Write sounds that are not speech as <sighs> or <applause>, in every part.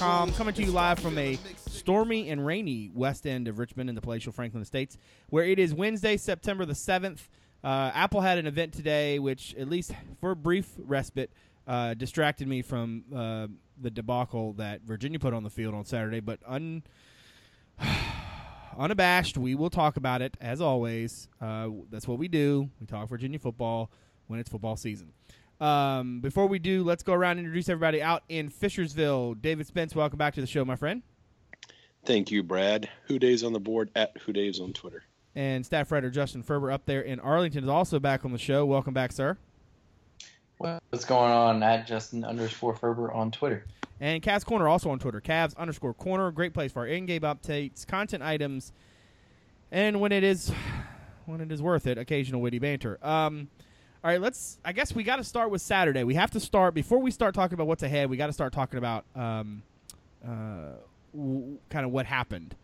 coming to you live from a stormy and rainy west end of Richmond in the palatial Franklin Estates, where it is Wednesday, September the 7th. Uh, Apple had an event today, which, at least for a brief respite, uh, distracted me from uh, the debacle that Virginia put on the field on Saturday, but un <sighs> unabashed, we will talk about it as always. Uh, that's what we do. We talk Virginia football when it's football season. Um, before we do, let's go around and introduce everybody out in Fishersville. David Spence, welcome back to the show, my friend. Thank you, Brad. Who Days on the board at Who Days on Twitter. And staff writer Justin Ferber up there in Arlington is also back on the show. Welcome back, sir. What's going on at Justin underscore Ferber on Twitter? And Cavs Corner also on Twitter. Cavs underscore Corner. Great place for our in-game updates, content items, and when it is <sighs> when it is worth it, occasional witty banter. Um, all right, let's. I guess we got to start with Saturday. We have to start before we start talking about what's ahead. We got to start talking about um, uh, w- kind of what happened.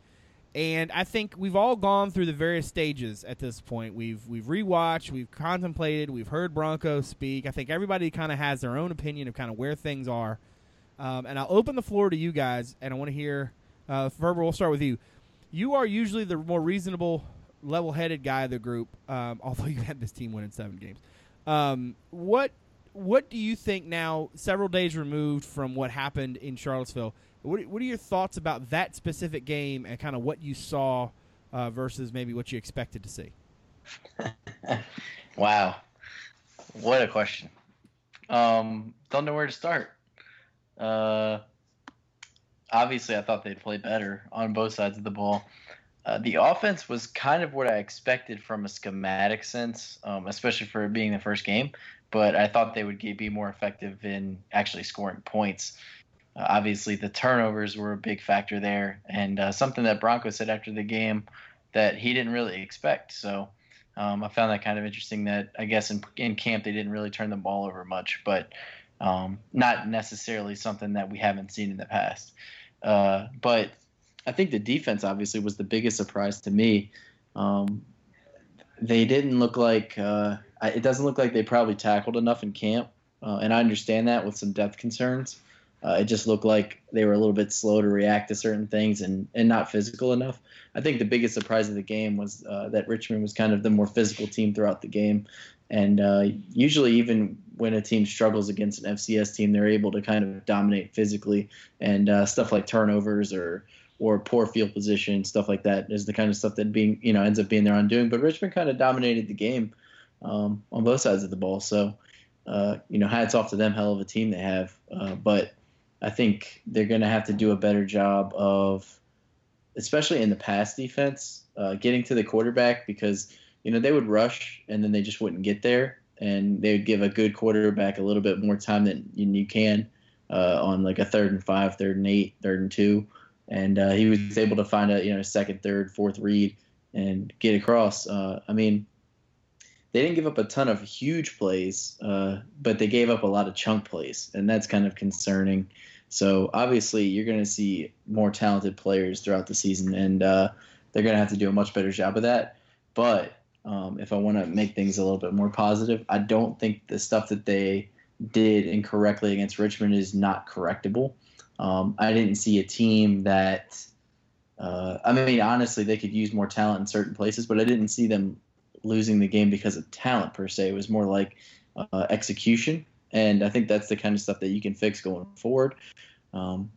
And I think we've all gone through the various stages at this point. We've we've rewatched, we've contemplated, we've heard Bronco speak. I think everybody kind of has their own opinion of kind of where things are. Um, and I'll open the floor to you guys, and I want to hear. Uh, Ferber, we'll start with you. You are usually the more reasonable, level-headed guy of the group, um, <laughs> although you had this team winning seven games. Um, what what do you think now, several days removed from what happened in Charlottesville? What, what are your thoughts about that specific game and kind of what you saw uh, versus maybe what you expected to see? <laughs> wow, what a question. Um, don't know where to start. Uh, obviously, I thought they'd play better on both sides of the ball. Uh, the offense was kind of what I expected from a schematic sense, um, especially for it being the first game. But I thought they would be more effective in actually scoring points. Uh, obviously, the turnovers were a big factor there, and uh, something that Bronco said after the game that he didn't really expect. So um, I found that kind of interesting. That I guess in, in camp they didn't really turn the ball over much, but um, not necessarily something that we haven't seen in the past. Uh, but I think the defense obviously was the biggest surprise to me. Um, they didn't look like uh, it doesn't look like they probably tackled enough in camp, uh, and I understand that with some depth concerns. Uh, it just looked like they were a little bit slow to react to certain things and, and not physical enough. I think the biggest surprise of the game was uh, that Richmond was kind of the more physical team throughout the game. And uh, usually, even when a team struggles against an FCS team, they're able to kind of dominate physically and uh, stuff like turnovers or or poor field position, stuff like that is the kind of stuff that being you know ends up being their undoing. But Richmond kind of dominated the game um, on both sides of the ball. So uh, you know, hats off to them. Hell of a team they have. Uh, but I think they're going to have to do a better job of, especially in the pass defense, uh, getting to the quarterback because you know they would rush and then they just wouldn't get there, and they would give a good quarterback a little bit more time than you can uh, on like a third and five, third and eight, third and two, and uh, he was able to find a you know second, third, fourth read and get across. Uh, I mean. They didn't give up a ton of huge plays, uh, but they gave up a lot of chunk plays, and that's kind of concerning. So obviously, you're going to see more talented players throughout the season, and uh, they're going to have to do a much better job of that. But um, if I want to make things a little bit more positive, I don't think the stuff that they did incorrectly against Richmond is not correctable. Um, I didn't see a team that. Uh, I mean, honestly, they could use more talent in certain places, but I didn't see them losing the game because of talent per se. It was more like uh, execution, and I think that's the kind of stuff that you can fix going forward. Um,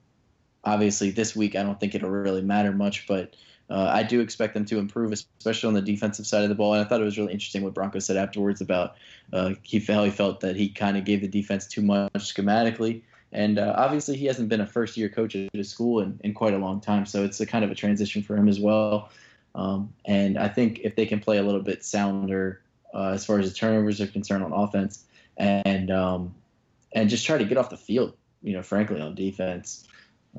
obviously, this week I don't think it'll really matter much, but uh, I do expect them to improve, especially on the defensive side of the ball. And I thought it was really interesting what Bronco said afterwards about uh, he, how he felt that he kind of gave the defense too much schematically. And uh, obviously, he hasn't been a first year coach at his school in, in quite a long time, so it's a kind of a transition for him as well. Um, and I think if they can play a little bit sounder uh, as far as the turnovers are concerned on offense, and um, and just try to get off the field, you know, frankly on defense,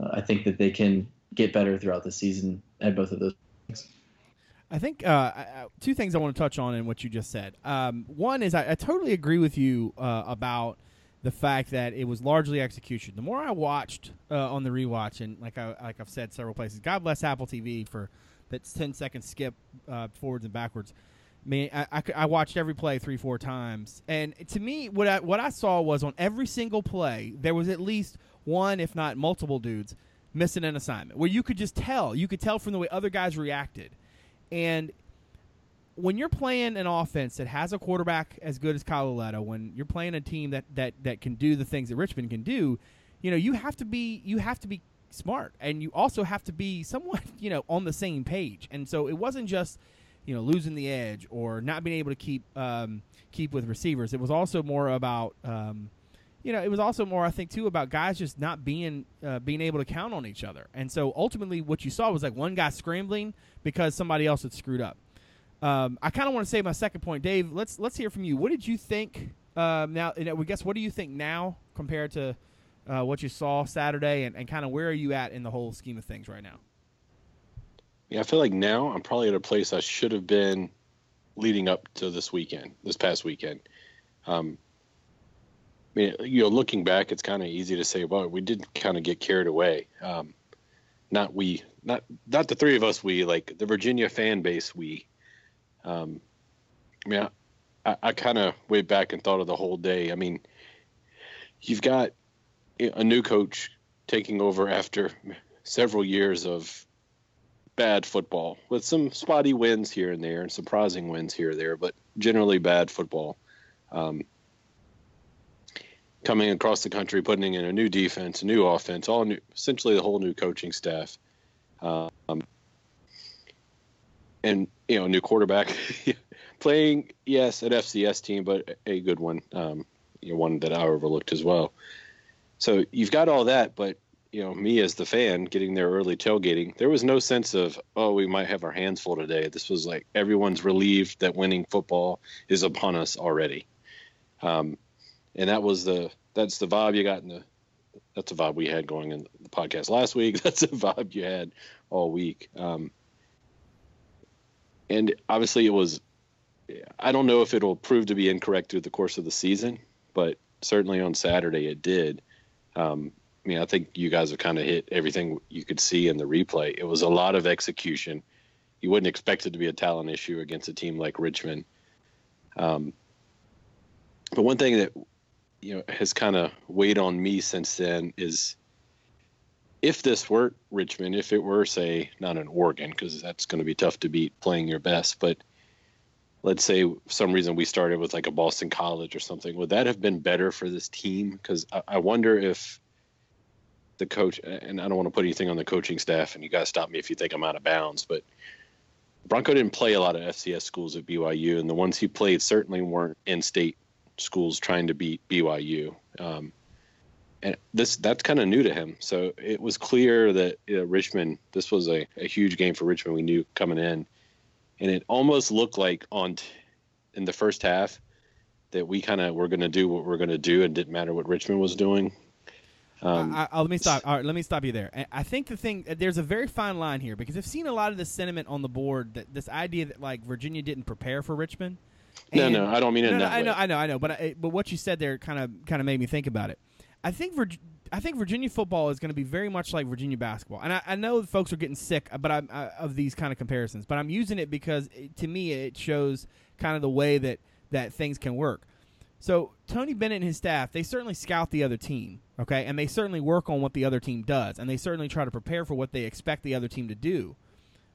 uh, I think that they can get better throughout the season at both of those. Things. I think uh, two things I want to touch on in what you just said. Um, one is I, I, totally agree with you uh, about the fact that it was largely execution. The more I watched uh, on the rewatch, and like I like I've said several places, God bless Apple TV for that 10 second skip uh, forwards and backwards. I mean, I, I, I, watched every play three, four times, and to me, what I, what I saw was on every single play there was at least one, if not multiple dudes missing an assignment where you could just tell. You could tell from the way other guys reacted, and when you're playing an offense that has a quarterback as good as Kyle Lauletta, when you're playing a team that that that can do the things that Richmond can do, you know, you have to be you have to be smart, and you also have to be somewhat, <laughs> you know, on the same page. And so it wasn't just you know losing the edge or not being able to keep um, keep with receivers. It was also more about um, you know it was also more I think too about guys just not being uh, being able to count on each other. And so ultimately, what you saw was like one guy scrambling because somebody else had screwed up. Um, I kind of want to say my second point, Dave. Let's let's hear from you. What did you think? Um, now, we guess what do you think now compared to uh, what you saw Saturday, and, and kind of where are you at in the whole scheme of things right now? Yeah, I feel like now I'm probably at a place I should have been leading up to this weekend, this past weekend. Um, I mean, you know, looking back, it's kind of easy to say, well, we did kind of get carried away. Um, not we, not not the three of us. We like the Virginia fan base. We, um, I mean, I, I kind of went back and thought of the whole day. I mean, you've got a new coach taking over after several years of bad football with some spotty wins here and there and surprising wins here or there, but generally bad football. Um, coming across the country, putting in a new defense, a new offense, all new, essentially the whole new coaching staff. Um, and you know, new quarterback <laughs> playing, yes, an FCS team, but a good one, um, you know, one that I overlooked as well. So you've got all that, but you know, me as the fan getting there early tailgating, there was no sense of, oh, we might have our hands full today. This was like everyone's relieved that winning football is upon us already. Um, and that was the that's the vibe you got in the that's the vibe we had going in the podcast last week. <laughs> That's the vibe you had all week. Um, and obviously, it was. I don't know if it'll prove to be incorrect through the course of the season, but certainly on Saturday it did. Um, I mean, I think you guys have kind of hit everything you could see in the replay. It was a lot of execution. You wouldn't expect it to be a talent issue against a team like Richmond. Um, but one thing that you know has kind of weighed on me since then is if this weren't Richmond, if it were say not an Oregon, because that's going to be tough to beat playing your best, but let's say some reason we started with like a Boston College or something, would that have been better for this team? Because I, I wonder if the coach, and I don't want to put anything on the coaching staff, and you guys stop me if you think I'm out of bounds, but Bronco didn't play a lot of FCS schools at BYU, and the ones he played certainly weren't in-state schools trying to beat BYU. Um, and this that's kind of new to him. So it was clear that you know, Richmond, this was a, a huge game for Richmond. We knew coming in, and it almost looked like on t- in the first half that we kind of were going to do what we're going to do, and didn't matter what Richmond was doing. Um, I, I, let me stop. All right, let me stop you there. I think the thing there's a very fine line here because I've seen a lot of the sentiment on the board that this idea that like Virginia didn't prepare for Richmond. no, no, I don't mean it. No, no, I know, I know, I know. But I, but what you said there kind of kind of made me think about it. I think Vir- I think Virginia football is going to be very much like Virginia basketball, and I, I know folks are getting sick, but I'm I, of these kind of comparisons. But I'm using it because it, to me it shows kind of the way that that things can work. So Tony Bennett and his staff, they certainly scout the other team, okay, and they certainly work on what the other team does, and they certainly try to prepare for what they expect the other team to do.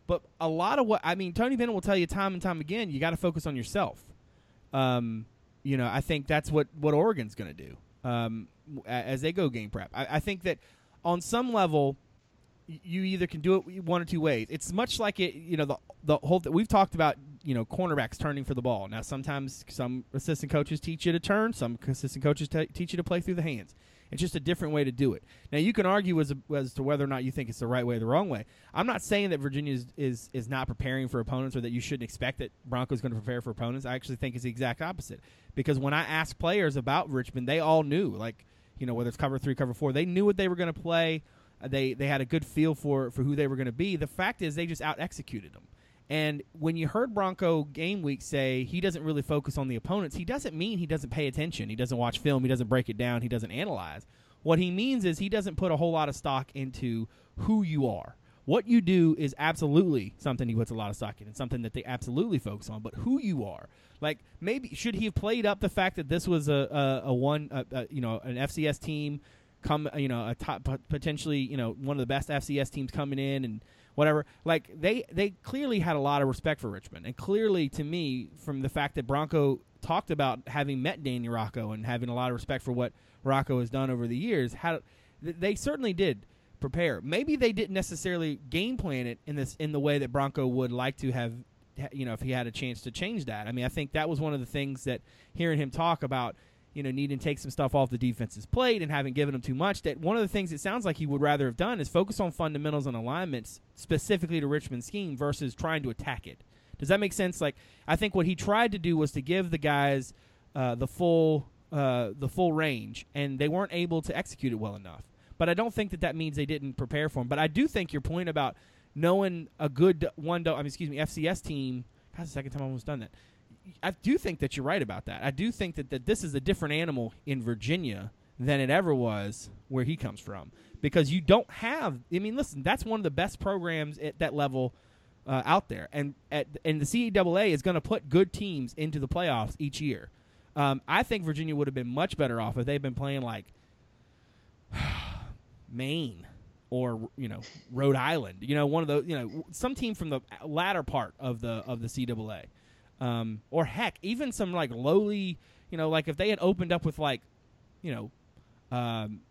But a lot of what I mean, Tony Bennett will tell you time and time again, you got to focus on yourself. Um, you know, I think that's what what Oregon's going to do um, as they go game prep. I, I think that on some level, you either can do it one or two ways. It's much like it, you know, the the whole th- we've talked about, you know, cornerbacks turning for the ball. Now, sometimes some assistant coaches teach you to turn, some assistant coaches t- teach you to play through the hands. It's just a different way to do it. Now, you can argue as, as to whether or not you think it's the right way or the wrong way. I'm not saying that Virginia is, is, is not preparing for opponents or that you shouldn't expect that Broncos going to prepare for opponents. I actually think it's the exact opposite. Because when I asked players about Richmond, they all knew, like, you know, whether it's cover three, cover four, they knew what they were going to play they they had a good feel for for who they were going to be. The fact is, they just out executed them. And when you heard Bronco game week say he doesn't really focus on the opponents, he doesn't mean he doesn't pay attention. He doesn't watch film. He doesn't break it down. He doesn't analyze. What he means is he doesn't put a whole lot of stock into who you are, what you do is absolutely something he puts a lot of stock in and something that they absolutely focus on. But who you are, like maybe should he have played up the fact that this was a a, a one a, a, you know an FCS team come you know a top potentially you know one of the best FCS teams coming in and whatever. Like they they clearly had a lot of respect for Richmond. And clearly to me from the fact that Bronco talked about having met Danny Rocco and having a lot of respect for what Rocco has done over the years how they certainly did prepare. Maybe they didn't necessarily game plan it in this in the way that Bronco would like to have you know if he had a chance to change that. I mean I think that was one of the things that hearing him talk about you know, needing to take some stuff off the defense's plate and haven't given them too much. That one of the things it sounds like he would rather have done is focus on fundamentals and alignments specifically to Richmond's scheme versus trying to attack it. Does that make sense? Like, I think what he tried to do was to give the guys uh, the full uh, the full range, and they weren't able to execute it well enough. But I don't think that that means they didn't prepare for him. But I do think your point about knowing a good one, I mean, excuse me, FCS team. That's the second time I've almost done that I do think that you're right about that. I do think that, that this is a different animal in Virginia than it ever was where he comes from because you don't have. I mean, listen, that's one of the best programs at that level uh, out there, and at and the CAA is going to put good teams into the playoffs each year. Um, I think Virginia would have been much better off if they'd been playing like <sighs> Maine or you know Rhode Island. You know, one of those. You know, some team from the latter part of the of the CAA. Um, or heck, even some like lowly, you know, like if they had opened up with like, you know, um,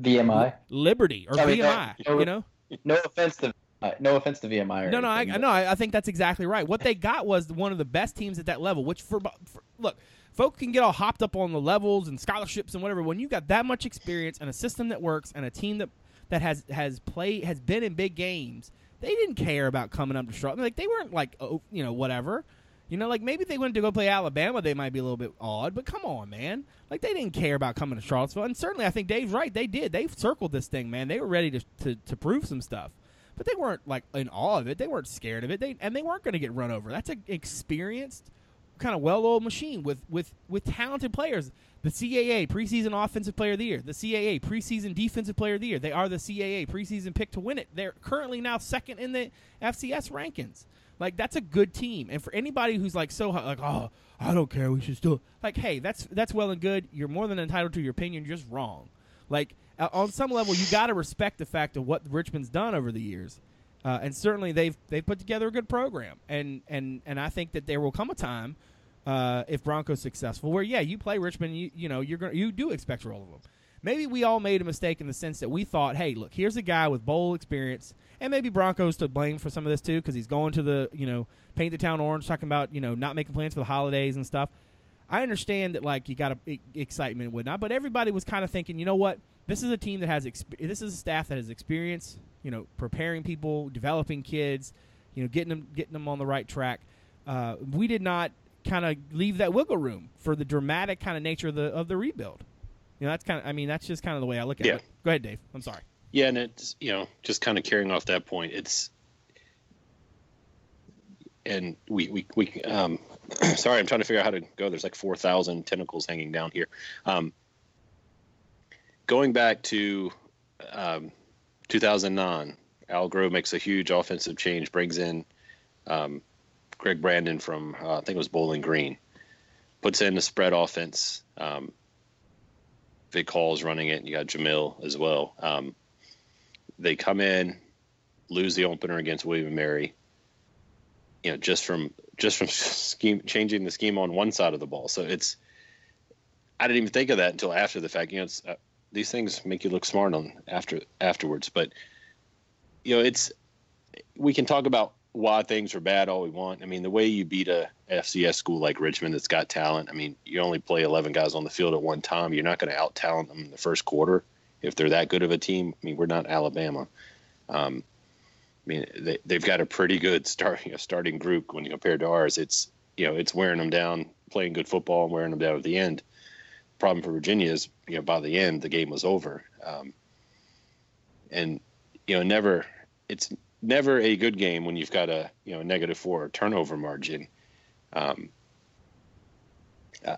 VMI, Liberty or I mean, VMI, no, you know. No offense to uh, no offense to VMI. no, no, anything, I, no, I, I think that's exactly right. What they got was one of the best teams at that level. Which for, for look, folk can get all hopped up on the levels and scholarships and whatever. When you got that much experience and a system that works and a team that that has has played has been in big games, they didn't care about coming up to Charlotte. Like they weren't like oh, you know whatever. You know, like maybe they went to go play Alabama, they might be a little bit odd, but come on, man. Like they didn't care about coming to Charlottesville. And certainly I think Dave's right. They did. They circled this thing, man. They were ready to, to, to prove some stuff. But they weren't like in awe of it. They weren't scared of it. They and they weren't going to get run over. That's an experienced, kind of well-oiled machine with with with talented players. The CAA preseason offensive player of the year, the CAA preseason defensive player of the year. They are the CAA preseason pick to win it. They're currently now second in the FCS rankings. Like that's a good team, and for anybody who's like so like oh I don't care we should still like hey that's that's well and good. You're more than entitled to your opinion. You're just wrong. Like on some level, you got to respect the fact of what Richmond's done over the years, uh, and certainly they've they've put together a good program. And and and I think that there will come a time uh, if Broncos successful where yeah you play Richmond you you know you're gonna you do expect roll of them. Maybe we all made a mistake in the sense that we thought hey look here's a guy with bowl experience and maybe Broncos to blame for some of this too because he's going to the you know paint the town orange, talking about you know not making plans for the holidays and stuff. I understand that like you got excitement and whatnot, but everybody was kind of thinking, you know what, this is a team that has exp- this is a staff that has experience, you know, preparing people, developing kids, you know, getting them getting them on the right track. Uh, we did not kind of leave that wiggle room for the dramatic kind of nature of the of the rebuild. You know, that's kind of I mean that's just kind of the way I look at yeah. it. Go ahead, Dave. I'm sorry. Yeah, and it's you know just kind of carrying off that point. It's and we we we um, <clears throat> sorry, I'm trying to figure out how to go. There's like four thousand tentacles hanging down here. Um, going back to um, 2009, Al Groh makes a huge offensive change, brings in um, Gregg Brandon from uh, I think it was Bowling Green, puts in a spread offense. Um, Vic Hall's running it, and you got Jameel as well. Um, they come in, lose the opener against William and Mary. You know, just from just from <laughs> scheme changing the scheme on one side of the ball. So it's I didn't even think of that until after the fact. You know, it's, uh, these things make you look smart on after afterwards. But you know, it's we can talk about why things are bad all we want. I mean, the way you beat a FCS school like Richmond that's got talent. I mean, you only play 11 guys on the field at one time. You're not going to out talent them in the first quarter if they're that good of a team. I mean, we're not Alabama. Um, I mean, they, they've got a pretty good starting <laughs> a starting group when you compare to ours. It's you know it's wearing them down, playing good football and wearing them down at the end. Problem for Virginia is you know by the end the game was over, um, and you know never it's never a good game when you've got a you know negative four turnover margin. Um,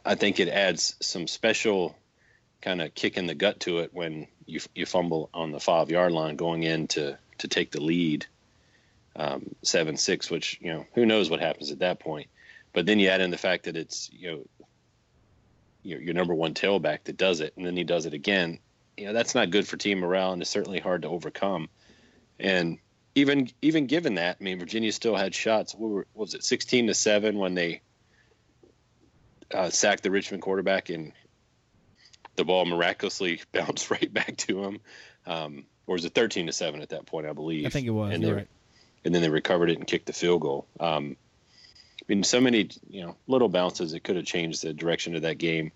I think it adds some special kind of kick in the gut to it when you you fumble on the five yard line going in to to take the lead um, seven six, which you know who knows what happens at that point. But then you add in the fact that it's you know your, your number one tailback that does it, and then he does it again. You know that's not good for team morale, and it's certainly hard to overcome. And even even given that, I mean Virginia still had shots. What, were, was it sixteen to seven when they uh, sacked the Richmond quarterback and the ball miraculously <laughs> bounced right back to him. Um, or was it 13 to 7 at that point, I believe? I think it was. And, they, right. and then they recovered it and kicked the field goal. Um, I mean, so many, you know, little bounces that could have changed the direction of that game.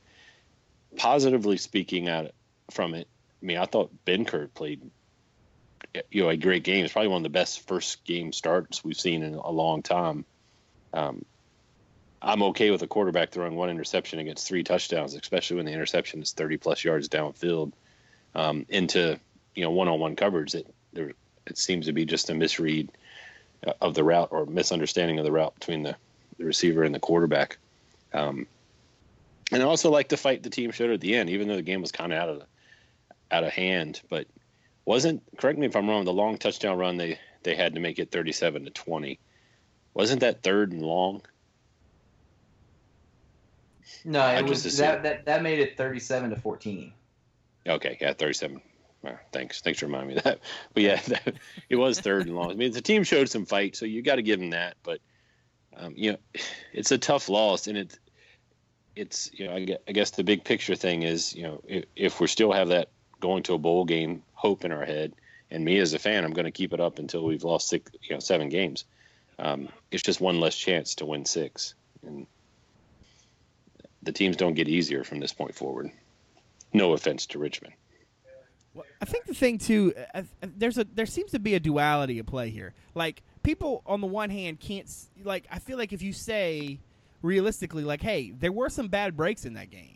Positively speaking, out from it, I mean, I thought Benkert played, you know, a great game. It's probably one of the best first game starts we've seen in a long time. Um, I'm okay with a quarterback throwing one interception against three touchdowns, especially when the interception is 30 plus yards downfield um, into you know one-on-one coverage. It there it seems to be just a misread uh, of the route or misunderstanding of the route between the, the receiver and the quarterback. Um, and I also like the fight the team showed at the end, even though the game was kind of out of out of hand. But wasn't correct me if I'm wrong. The long touchdown run they they had to make it 37 to 20. Wasn't that third and long? No, I it was that, that that made it 37 to 14. Okay, yeah, 37. Well, thanks, thanks for reminding me of that. <laughs> But yeah, that, it was third and long. I mean, the team showed some fight, so you got to give them that. But um, you know, <sighs> it's a tough loss, and it's it's you know, I guess, I guess the big picture thing is, you know, if, if we still have that going to a bowl game hope in our head, and me as a fan, I'm going to keep it up until we've lost six, you know, seven games. Um, it's just one less chance to win six, and the teams don't get easier from this point forward. No offense to Richmond. Well, I think the thing too, uh, uh, there's a there seems to be a duality at play here. Like people on the one hand can't like I feel like if you say realistically like, hey, there were some bad breaks in that game.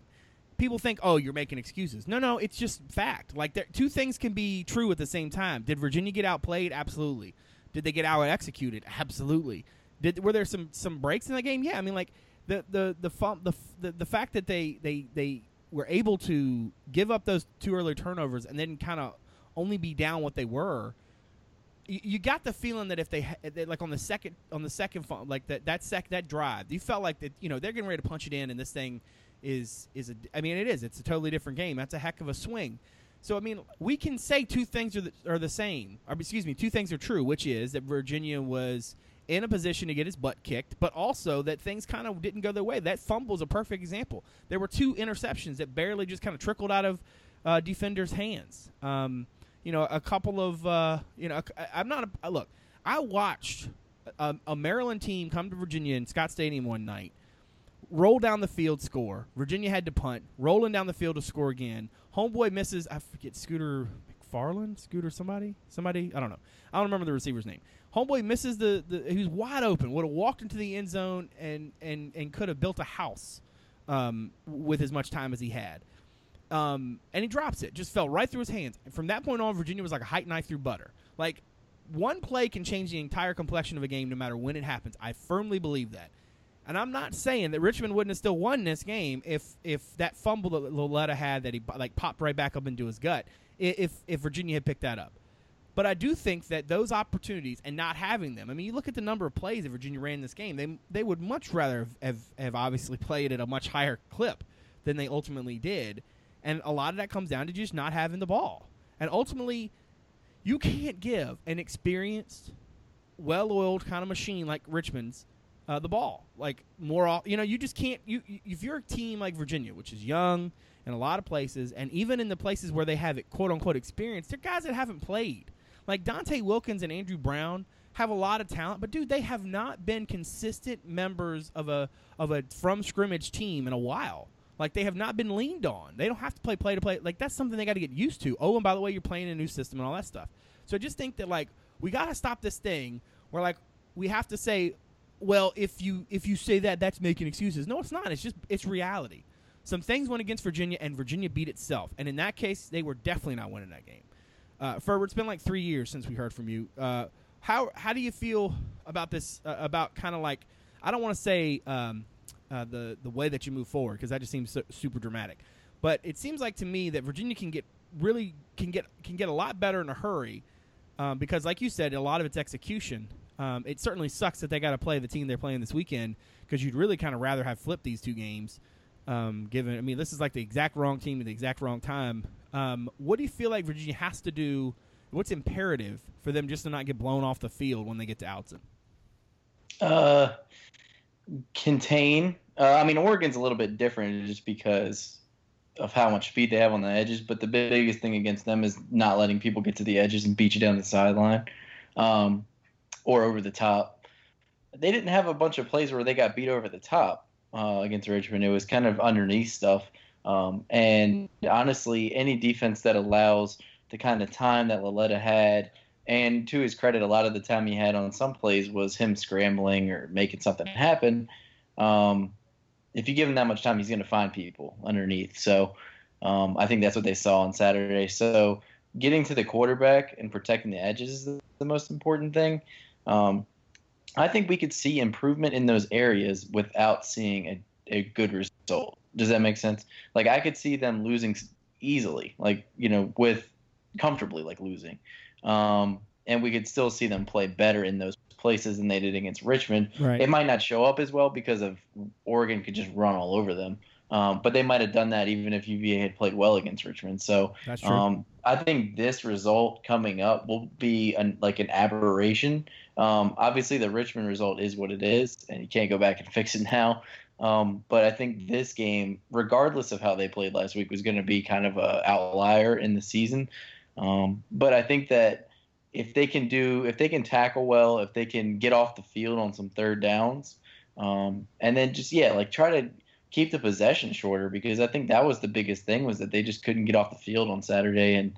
People think, oh, you're making excuses. No, no, it's just fact. Like there, two things can be true at the same time. Did Virginia get outplayed? Absolutely. Did they get out executed? Absolutely. Did were there some some breaks in the game? Yeah, I mean like the the the the, the the fact that they they they were able to give up those two early turnovers and then kind of only be down what they were. You, you got the feeling that if they, that, like on the second on the second like that that sec that drive, you felt like that you know they're getting ready to punch it in and this thing is is a I mean it is it's a totally different game. That's a heck of a swing. So I mean we can say two things are the, are the same. Or excuse me, two things are true, which is that Virginia was in a position to get his butt kicked, but also that things kind of didn't go their way. That fumble is a perfect example. There were two interceptions that barely just kind of trickled out of uh, defenders' hands. Um, you know, a couple of uh, you know, I, I'm not a look. I watched a, a Maryland team come to Virginia in Scott Stadium one night, roll down the field, score. Virginia had to punt, rolling down the field to score again. Homeboy misses. I forget Scooter McFarland, Scooter somebody, somebody. I don't know. I don't remember the receiver's name. Homeboy misses the, the he was wide open. Would have walked into the end zone and and and could have built a house um, with as much time as he had. Um, and he drops it. Just fell right through his hands. And from that point on, Virginia was like a hike knife through butter. Like one play can change the entire complexion of a game, no matter when it happens. I firmly believe that. And I'm not saying that Richmond wouldn't have still won this game if if that fumble that Lauletta had that he like popped right back up into his gut if if Virginia had picked that up. But I do think that those opportunities and not having them. I mean, you look at the number of plays that Virginia ran in this game. They they would much rather have, have, have obviously played at a much higher clip than they ultimately did, and a lot of that comes down to just not having the ball. And ultimately, you can't give an experienced, well-oiled kind of machine like Richmond's uh, the ball. Like more, al- you know, you just can't. You you- if you're a team like Virginia, which is young in a lot of places, and even in the places where they have it, quote unquote experience, they're guys that haven't played. Like Donte Wilkins and Andrew Brown have a lot of talent, but dude, they have not been consistent members of a of a from scrimmage team in a while. Like they have not been leaned on. They don't have to play play to play. Like that's something they got to get used to. Oh, and by the way, you're playing a new system and all that stuff. So I just think that like we got to stop this thing where like we have to say, well, if you if you say that, that's making excuses. No, it's not. It's just it's reality. Some things went against Virginia, and Virginia beat itself. And in that case, they were definitely not winning that game. Uh, Ferber, it's been like three years since we heard from you. Uh, how how do you feel about this? Uh, about kind of like I don't want to say um, uh, the the way that you move forward because that just seems so, super dramatic. But it seems like to me that Virginia can get really can get can get a lot better in a hurry um, because, like you said, a lot of it's execution. Um, it certainly sucks that they got to play the team they're playing this weekend because you'd really kind of rather have flipped these two games. Um, given, I mean, this is like the exact wrong team at the exact wrong time. Um, what do you feel like Virginia has to do? What's imperative for them just to not get blown off the field when they get to Autzen? Uh, contain. Uh, I mean, Oregon's a little bit different just because of how much speed they have on the edges. But the biggest thing against them is not letting people get to the edges and beat you down the sideline um, or over the top. They didn't have a bunch of plays where they got beat over the top uh, against Richmond. It was kind of underneath stuff. Um, and honestly, any defense that allows the kind of time that Lauletta had, and to his credit, a lot of the time he had on some plays was him scrambling or making something happen. Um, if you give him that much time, he's going to find people underneath. So um, I think that's what they saw on Saturday. So getting to the quarterback and protecting the edges is the, the most important thing. Um, I think we could see improvement in those areas without seeing a, a good result. Does that make sense? Like I could see them losing easily, like you know, with comfortably like losing, um, and we could still see them play better in those places than they did against Richmond. Right. It might not show up as well because of Oregon could just run all over them. Um, but they might have done that even if UVA had played well against Richmond. So um, I think this result coming up will be an, like an aberration. Um, obviously, the Richmond result is what it is, and you can't go back and <laughs> fix it now. Um, but I think this game, regardless of how they played last week, was going to be kind of a outlier in the season. Um, but I think that if they can do, if they can tackle well, if they can get off the field on some third downs, um, and then just yeah, like try to keep the possession shorter because I think that was the biggest thing was that they just couldn't get off the field on Saturday. And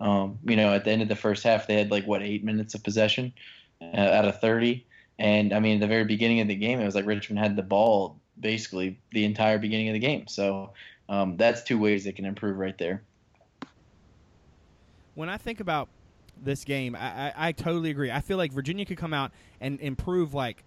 um, you know at the end of the first half they had like what eight minutes of possession uh, out of 30 and I mean at the very beginning of the game it was like Richmond had the ball basically the entire beginning of the game. So um, that's two ways they can improve right there. When I think about this game, I, I, I totally agree. I feel like Virginia could come out and improve like,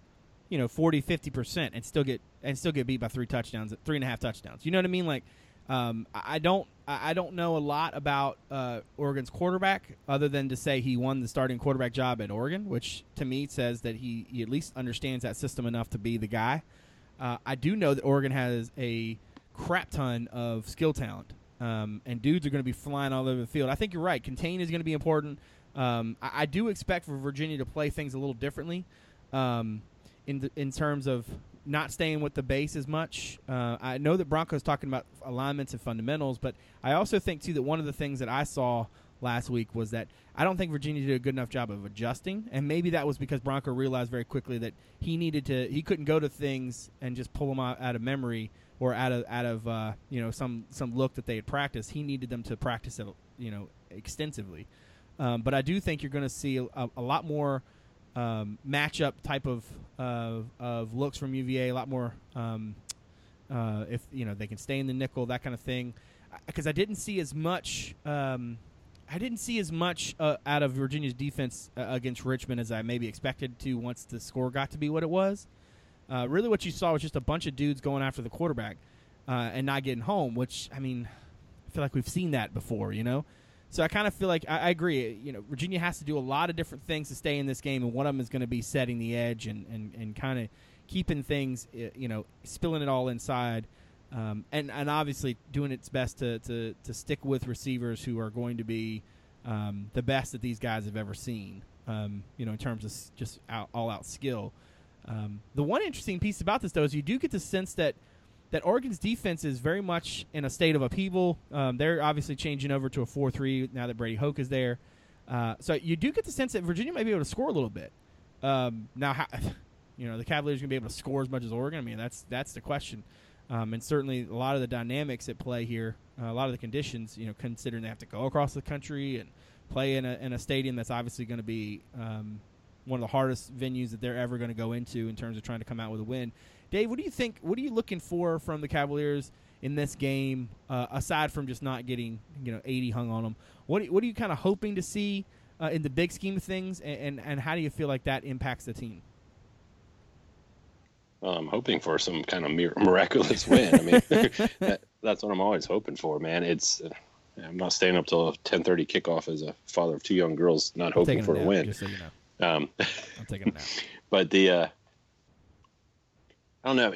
you know, 40, 50 percent and still get and still get beat by three touchdowns, three and a half touchdowns. You know what I mean? Like, um, I don't I I don't know a lot about uh, Oregon's quarterback other than to say he won the starting quarterback job at Oregon, which to me says that he, he at least understands that system enough to be the guy. Uh, I do know that Oregon has a crap ton of skill talent, um, and dudes are going to be flying all over the field. I think you're right. Contain is going to be important. Um, I, I do expect for Virginia to play things a little differently, um, in the, in terms of not staying with the base as much. Uh, I know that Broncos talking about alignments and fundamentals, but I also think too that one of the things that I saw last week was that I don't think Virginia did a good enough job of adjusting, and maybe that was because Bronco realized very quickly that he needed to he couldn't go to things and just pull them out, out of memory or out of out of uh, you know some some look that they had practiced. He needed them to practice it you know extensively. Um, but I do think you're going to see a, a lot more um, matchup type of uh, of looks from UVA. A lot more um, uh, if you know they can stay in the nickel, that kind of thing. Because I didn't see as much. Um, I didn't see as much uh, out of Virginia's defense uh, against Richmond as I maybe expected to once the score got to be what it was. Uh, really, what you saw was just a bunch of dudes going after the quarterback uh, and not getting home. Which I mean, I feel like we've seen that before, you know. So I kind of feel like I, I, agree. You know, Virginia has to do a lot of different things to stay in this game, and one of them is going to be setting the edge and and, and kind of keeping things, you know, spilling it all inside, um, and and obviously doing its best to, to to stick with receivers who are going to be um, the best that these guys have ever seen. Um, you know, in terms of just out, all out skill. Um, the one interesting piece about this, though, is you do get the sense that that Oregon's defense is very much in a state of upheaval. Um, they're obviously changing over to a 4 3 now that Brady Hoke is there. Uh, so you do get the sense that Virginia might be able to score a little bit. Um, now, how, <laughs> you know, the Cavaliers going to be able to score as much as Oregon. I mean, that's that's the question. Um, and certainly a lot of the dynamics at play here, uh, a lot of the conditions, you know, considering they have to go across the country and play in a, in a stadium that's obviously going to be um, one of the hardest venues that they're ever going to go into in terms of trying to come out with a win. Dave, what do you think? What are you looking for from the Cavaliers in this game, uh, aside from just not getting you know 80 hung on them? What what are you kind of hoping to see uh, in the big scheme of things, and, and, and how do you feel like that impacts the team? I'm hoping for some kind of <laughs> miraculous win. I mean, <laughs> that, that's what I'm always hoping for, man. It's I'm not staying up till 10:30 kickoff as a father of two young girls, not hoping for a a win. just so you know. Um, I'm taking a nap. <laughs> but the uh, I don't know.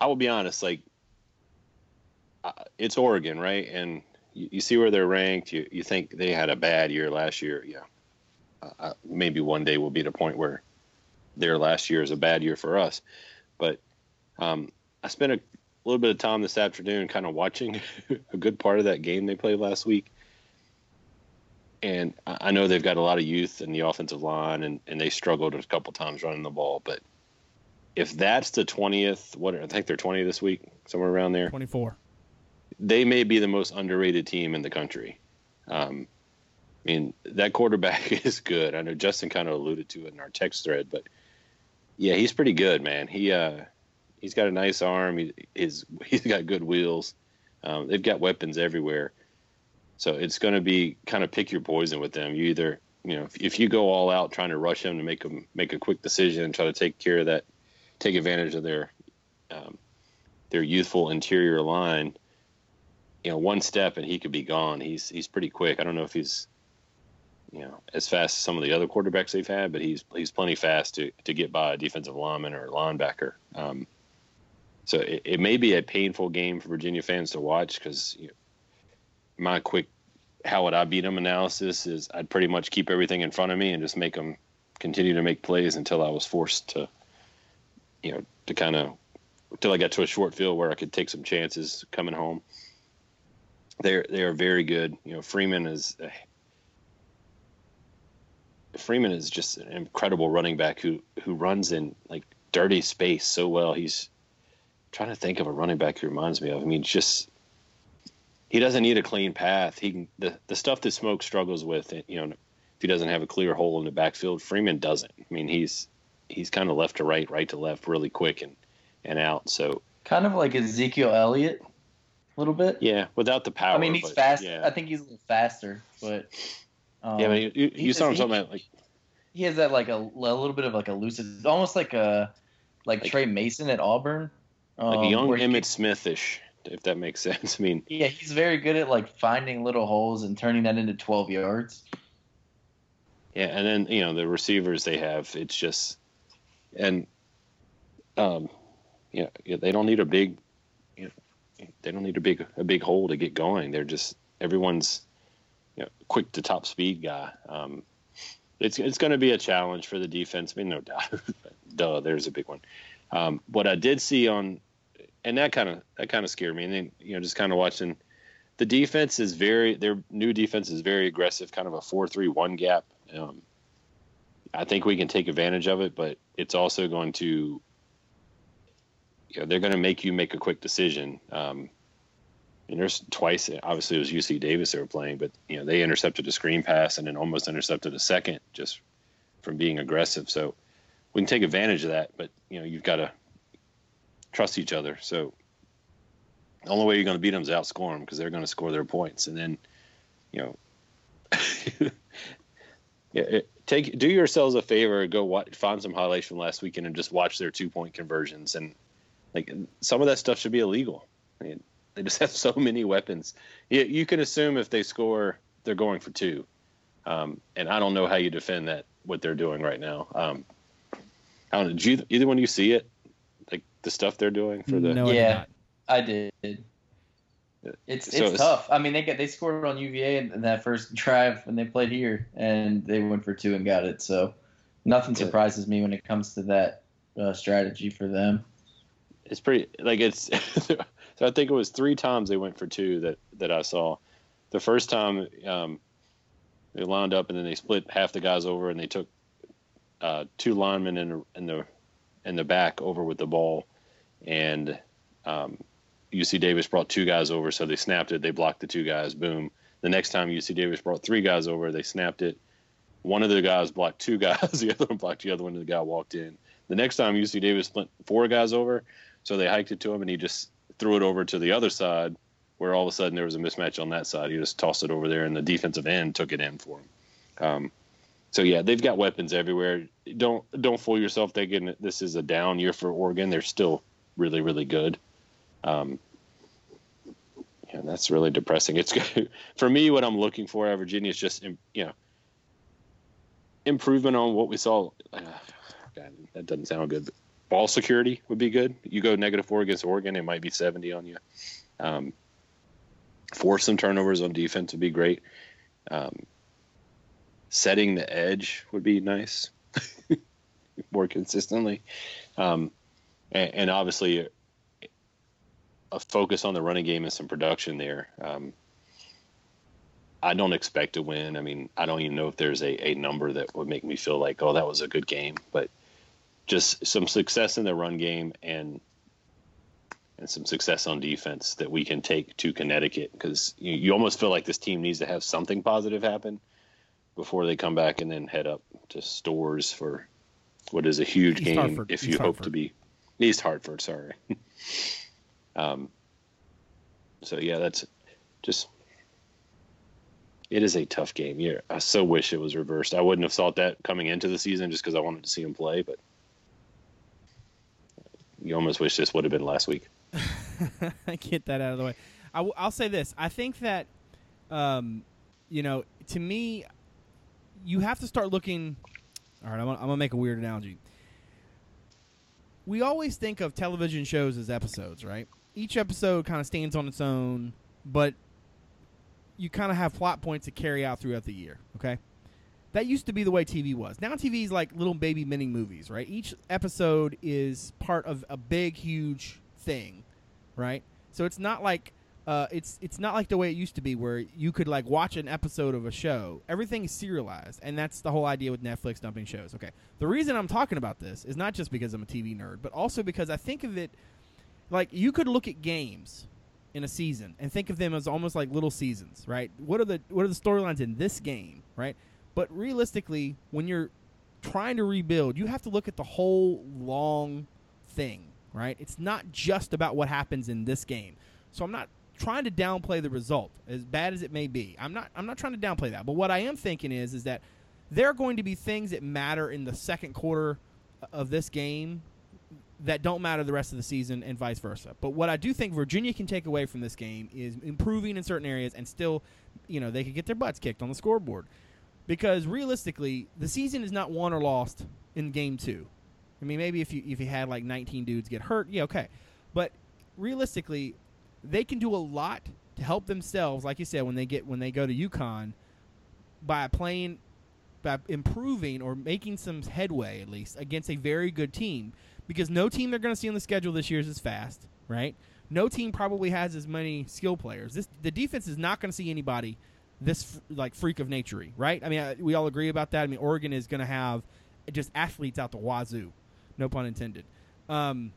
I will be honest. Like, uh, it's Oregon, right? And you, you see where they're ranked. You you think they had a bad year last year? Yeah. Uh, uh, maybe one day we'll be at a point where their last year is a bad year for us. But um, I spent a little bit of time this afternoon kind of watching <laughs> a good part of that game they played last week. And I know they've got a lot of youth in the offensive line, and, and they struggled a couple times running the ball. But if that's the twentieth, what I think they're twenty this week, somewhere around there, 24. they may be the most underrated team in the country. Um, I mean, that quarterback <laughs> is good. I know Justin kind of alluded to it in our text thread, but yeah, he's pretty good, man. He uh, he's got a nice arm. He, his <laughs> he's got good wheels. Um, they've got weapons everywhere, so it's going to be kind of pick your poison with them. You either you know if, if you go all out trying to rush them to make him make a quick decision and try to take care of that, take advantage of their um, their youthful interior line you know, one step and he could be gone. He's he's pretty quick. I don't know if he's you know as fast as some of the other quarterbacks they've had, but he's he's plenty fast to to get by a defensive lineman or a linebacker. Um, so it, it may be a painful game for Virginia fans to watch because you know, my quick how would I beat them analysis is I'd pretty much keep everything in front of me and just make them continue to make plays until I was forced to you know to kind of until I got to a short field where I could take some chances coming home they're they are very good. You know, Freeman is Freeman is just an incredible running back who who runs in like dirty space so well. He's trying to think of a running back who reminds me of. I mean, just he doesn't need a clean path. He can the the stuff that Smoke struggles with. You know, if he doesn't have a clear hole in the backfield, Freeman doesn't. I mean, he's he's kind of left to right, right to left, really quick and and out. So Kind of like Ezekiel Elliott, a little bit. yeah, without the power. I mean, he's but, fast. Yeah, I think he's a little faster, but um, yeah, but you, you, you saw him talking about like he has that like a, a little bit of like a lucid, almost like a like, Like- Tre Mason at Auburn, like um, a young where he Emmitt Smithish, if that makes <laughs> sense. I mean, Yeah, he's very good at like finding little holes and turning that into twelve yards. yeah, and then you know the receivers they have, it's just, and, um, yeah, yeah, they don't need a big, you know, they don't need a big a big hole to get going. They're just everyone's, you know, quick to top speed guy. Um, it's it's going to be a challenge for the defense. I mean, no doubt. <laughs> Duh, there's a big one. Um, what I did see on, and that kind of that kind of scared me. And then you know, just kind of watching, the defense is very their new defense is very aggressive, kind of a four-three-one gap. Um, I think we can take advantage of it, but it's also going to, you know, they're going to make you make a quick decision. Um, and there's twice, obviously it was UC Davis they were playing, but you know they intercepted a screen pass and then almost intercepted a second just from being aggressive. So we can take advantage of that, but you know you've got to trust each other. So the only way you're going to beat them is outscore them because they're going to score their points, and then you know, <laughs> take do yourselves a favor, go watch, find some highlights from last weekend and just watch their two point conversions, and like some of that stuff should be illegal. I mean, they just <laughs> have so many weapons. You, you can assume if they score, they're going for two, um, and I don't know how you defend that what they're doing right now. Um, I don't know. Did you, either one of you see it? Like the stuff they're doing for the no, I did Yeah. I did. It's it's So it's- tough. I mean, they get they scored on UVA in, in that first drive when they played here, and they went for two and got it. So nothing surprises me when it comes to that uh, strategy for them. it's pretty like it's <laughs> so I think it was three times they went for two that that I saw. The first time um, they lined up and then they split half the guys over and they took uh, two linemen in the in the in the back over with the ball, and um, UC Davis brought two guys over, so they snapped it. They blocked the two guys. Boom. The next time UC Davis brought three guys over, they snapped it. One of the guys blocked two guys. <laughs> The other one blocked the other one, and the guy walked in. The next time UC Davis split four guys over, so they hiked it to him, and he just threw it over to the other side, where all of a sudden there was a mismatch on that side. He just tossed it over there, and the defensive end took it in for him. Um, so yeah, they've got weapons everywhere. Don't don't fool yourself thinking this is a down year for Oregon. They're still really really good. Um, yeah, and that's really depressing. It's good <laughs> for me. What I'm looking for at Virginia is just you know improvement on what we saw. Uh, that doesn't sound good. Ball security would be good. You go negative four against Oregon, it might be 70 on you. Um, force some turnovers on defense would be great. Um, setting the edge would be nice <laughs> more consistently. Um, and, and, obviously, a focus on the running game and some production there. Um, I don't expect to win. I mean, I don't even know if there's a, a number that would make me feel like, oh, that was a good game. But just some success in the run game and and some success on defense that we can take to Connecticut because you, you almost feel like this team needs to have something positive happen before they come back and then head up to Storrs for what is a huge East game Hartford. if East you hope Hartford. to be East Hartford. Sorry. <laughs> um. So yeah, that's just. It is a tough game. Yeah, I so wish it was reversed. I wouldn't have thought that coming into the season just because I wanted to see him play, but you almost wish this would have been last week. <laughs> Get that out of the way. I w- I'll say this. I think that, um, you know, to me, you have to start looking. All right, I'm gonna, I'm gonna make a weird analogy. We always think of television shows as episodes, right? Each episode kind of stands on its own, but you kind of have plot points to carry out throughout the year. Okay, that used to be the way TV was. Now TV is like little baby mini movies, right? Each episode is part of a big, huge thing, right? So it's not like uh, it's it's not like the way it used to be, where you could like watch an episode of a show. Everything is serialized, and that's the whole idea with Netflix dumping shows. Okay, the reason I'm talking about this is not just because I'm a TV nerd, but also because I think of it like you could look at games in a season and think of them as almost like little seasons, right? What are the what are the storylines in this game, right? But realistically, when you're trying to rebuild, you have to look at the whole long thing, right? It's not just about what happens in this game. So I'm not trying to downplay the result as bad as it may be. I'm not I'm not trying to downplay that. But what I am thinking is is that there are going to be things that matter in the second quarter of this game that don't matter the rest of the season and vice versa. But what I do think Virginia can take away from this game is improving in certain areas and still, you know, they could get their butts kicked on the scoreboard. Because realistically, the season is not won or lost in game 2. I mean, maybe if you if you had like 19 dudes get hurt, yeah, okay. But realistically, they can do a lot to help themselves, like you said, when they get when they go to UConn, by playing, by improving or making some headway at least against a very good team. Because no team they're going to see on the schedule this year is as fast, right? No team probably has as many skill players. This the defense is not going to see anybody this like freak of nature, right? I mean, I, we all agree about that. I mean, Oregon is going to have just athletes out the wazoo, no pun intended. Um,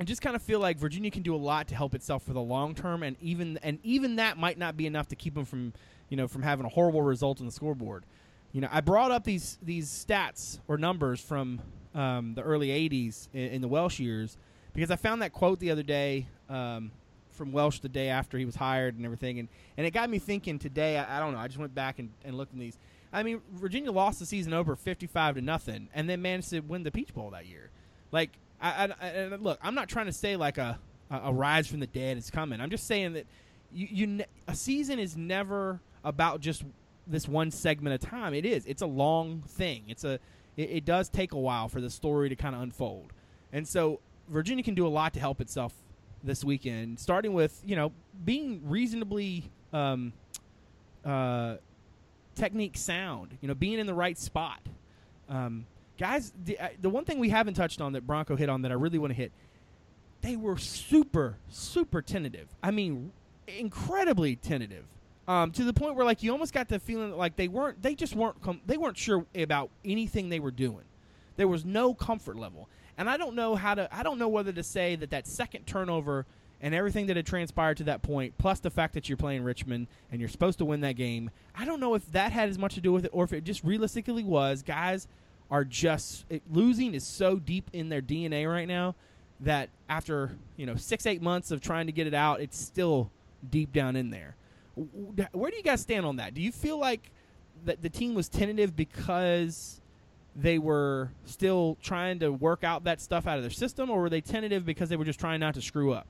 I just kind of feel like Virginia can do a lot to help itself for the long term, and even and even that might not be enough to keep them from you know from having a horrible result on the scoreboard. You know, I brought up these these stats or numbers from um, the early '80s in, in, the Welsh years because I found that quote the other day um, from Welsh the day after he was hired and everything, and, and it got me thinking today. I, I don't know. I just went back and, and looked at these. I mean, Virginia lost the season over 55 to nothing, and then managed to win the Peach Bowl that year. Like, I, I, I look, I'm not trying to say like a, a, rise from the dead is coming. I'm just saying that you, you ne- a season is never about just this one segment of time. It is. It's a long thing. It's a. It, it does take a while for the story to kind of unfold, and so Virginia can do a lot to help itself this weekend. Starting with you know being reasonably um, uh, technique sound. You know, being in the right spot. Um, guys, the, uh, the one thing we haven't touched on that Bronco hit on that I really want to hit, they were super, super tentative. I mean, incredibly tentative. Um, to the point where like you almost got the feeling that, like they weren't, they just weren't, com- they weren't sure about anything they were doing. There was no comfort level, and I don't know how to, I don't know whether to say that that second turnover and everything that had transpired to that point, plus the fact that you're playing Richmond and you're supposed to win that game, I don't know if that had as much to do with it or if it just realistically was guys are just it, losing is so deep in their DNA right now that after you know six eight months of trying to get it out, it's still deep down in there. Where do you guys stand on that? Do you feel like that the team was tentative because they were still trying to work out that stuff out of their system, or were they tentative because they were just trying not to screw up?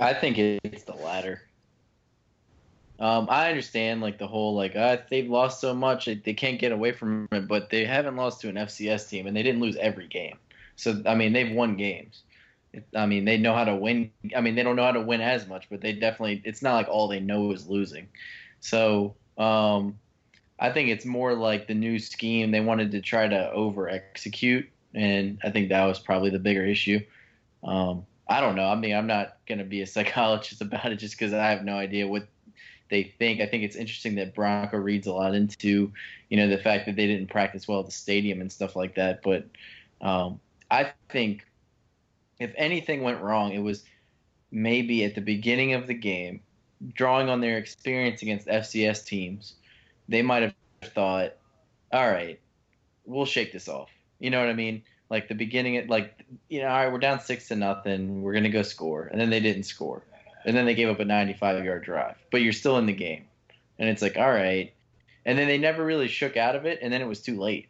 I think it's the latter. Um, I understand like the whole like uh, they've lost so much they, they can't get away from it, but they haven't lost to an FCS team and they didn't lose every game. So I mean they've won games. I mean they know how to win. I mean they don't know how to win as much, but they definitely it's not like all they know is losing. So um, I think it's more like the new scheme they wanted to try to over execute, and I think that was probably the bigger issue. Um, I don't know. I mean, I'm not going to be a <laughs> psychologist about it just because I have no idea what they think. I think it's interesting that Bronco reads a lot into, you know, the fact that they didn't practice well at the stadium and stuff like that. But um, I think if anything went wrong, it was maybe at the beginning of the game, drawing on their experience against FCS teams, they might have thought, all right, we'll shake this off. You know what I mean? Like the beginning, like you know, all right, we're down six to nothing. We're gonna go score, and then they didn't score and then they gave up a 95 yard drive. But you're still in the game, and it's like, all right. And then they never really shook out of it, and then it was too late.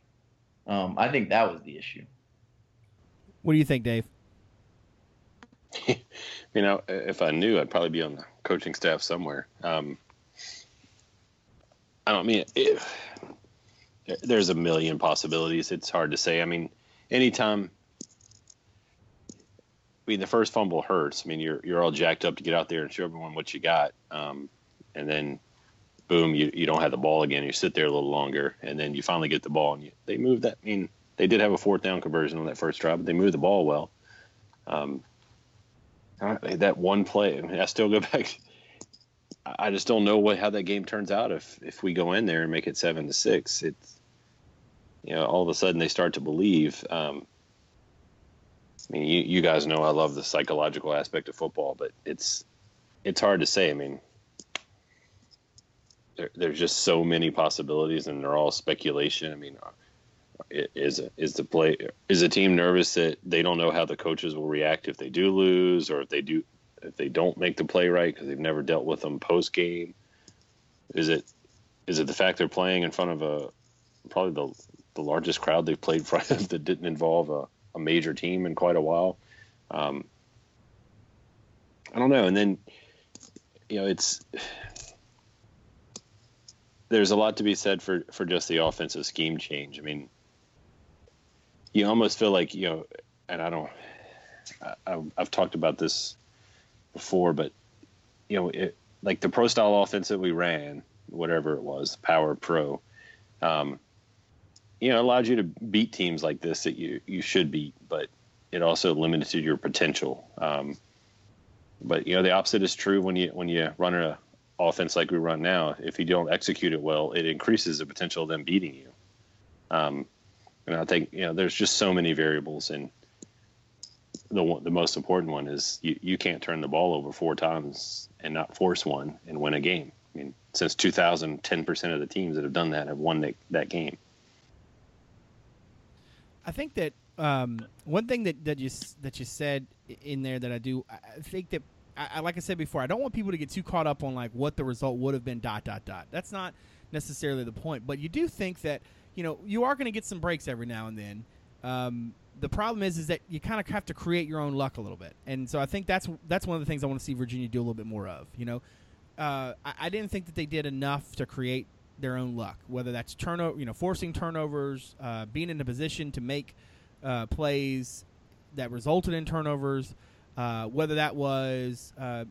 Um, I think that was the issue. What do you think, Dave? <laughs> you know, if I knew, I'd probably be on the coaching staff somewhere. Um, I don't mean it, there's a million possibilities. It's hard to say. I mean, anytime I mean, the first fumble hurts. I mean, you're you're all jacked up to get out there and show everyone what you got, um, and then boom, you, you don't have the ball again. You sit there a little longer, and then you finally get the ball, and you, they move that. I mean, they did have a fourth down conversion on that first drive, but they moved the ball well. Um, that one play, I, mean, I still go <laughs> back. I just don't know what how that game turns out if if we go in there and make it seven to six. It's you know all of a sudden they start to believe. Um, I mean, you, you guys know I love the psychological aspect of football, but it's it's hard to say. I mean, there, there's just so many possibilities, and they're all speculation. I mean, uh, is is the play is the team nervous that they don't know how the coaches will react if they do lose, or if they do if they don't make the play right because they've never dealt with them post game? Is it is it the fact they're playing in front of a probably the the largest crowd they've played in front of that didn't involve a a major team in quite a while. Um, I don't know. And then, you know, it's there's a lot to be said for for just the offensive scheme change. I mean, you almost feel like you know, and I don't. I, I've talked about this before, but you know, it, like the pro style offense that we ran, whatever it was, Power Pro. Um, you know, allowed you to beat teams like this that you you should beat, but it also limited your potential. Um, but you know, the opposite is true when you when you run an offense like we run now. If you don't execute it well, it increases the potential of them beating you. Um, and I think you know, there's just so many variables, and the the most important one is you you can't turn the ball over four times and not force one and win a game. I mean, since 2000, 10% of the teams that have done that have won that, that game. I think that um, one thing that, that you that you said in there that I do, I think that I, like I said before, I don't want people to get too caught up on like what the result would have been. Dot dot dot. That's not necessarily the point, but you do think that you know you are going to get some breaks every now and then. Um, the problem is is that you kind of have to create your own luck a little bit, and so I think that's that's one of the things I want to see Virginia do a little bit more of. You know, uh, I, I didn't think that they did enough to create their own luck, whether that's turnover, you know, forcing turnovers, uh, being in a position to make uh, plays that resulted in turnovers, uh, whether that was uh,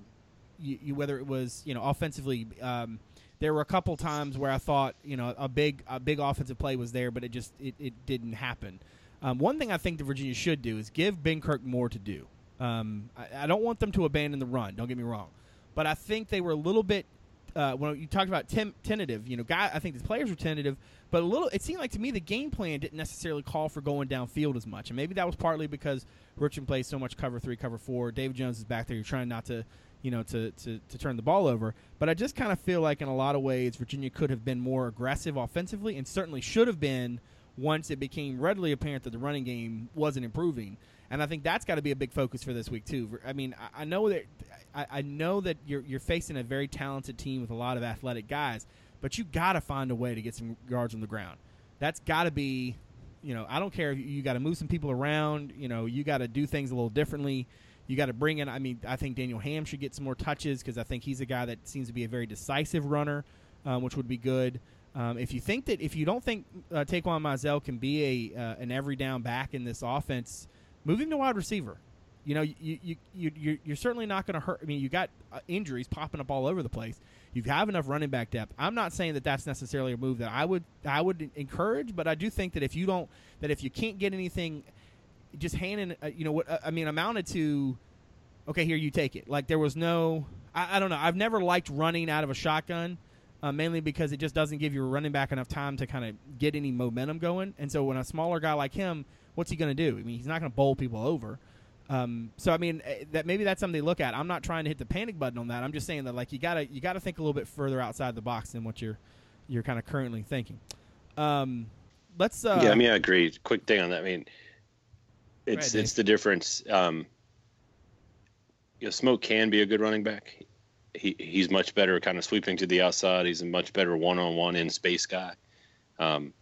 you, you, whether it was you know offensively. Um, there were a couple times where I thought you know a big a big offensive play was there, but it just it, it didn't happen. Um, one thing I think the Virginia should do is give Benkert more to do. Um, I, I, don't want them to abandon the run. Don't get me wrong, but I think they were a little bit uh, when you talked about tem- tentative, you know, guy, I think the players were tentative, but a little. It seemed like to me the game plan didn't necessarily call for going downfield as much, and maybe that was partly because Richmond plays so much cover three, cover four. David Jones is back there. You're trying not to, you know, to to, to turn the ball over. But I just kind of feel like in a lot of ways Virginia could have been more aggressive offensively, and certainly should have been once it became readily apparent that the running game wasn't improving. And I think that's got to be a big focus for this week too. I mean, I, know that I, know that you're you're facing a very talented team with a lot of athletic guys, but you got to find a way to get some yards on the ground. That's got to be, you know, I don't care if you, got to move some people around. You know, you got to do things a little differently. You got to bring in. I mean, I think Daniel Hamm should get some more touches because I think he's a guy that seems to be a very decisive runner, um, which would be good. Um, if you think that if you don't think uh, Taquan can be a uh, an every down back in this offense, him to wide receiver. You know, you you you you're, you're certainly not going to hurt. I mean, you got uh, injuries popping up all over the place. You have enough running back depth. I'm not saying that that's necessarily a move that I would I would encourage, but I do think that if you don't that if you can't get anything, just handing uh, you know what uh, I mean amounted to. Okay, here you take it. Like there was no, I, I don't know. I've never liked running out of a shotgun uh, mainly because it just doesn't give your running back enough time to kind of get any momentum going. And so when a smaller guy like him, what's he going to do? I mean, he's not going to bowl people over. Um, so I mean, eh, that maybe that's something they look at. I'm not trying to hit the panic button on that. I'm just saying that like you gotta you gotta think a little bit further outside the box than what you're you're kind of currently thinking. Um, let's. Uh, yeah, I mean, I agree. Quick thing on that. I mean, it's it's the difference. Um, you know, Smoke can be a good running back. He he's much better, kind of sweeping to the outside. He's a much better one-on-one in space guy. Um,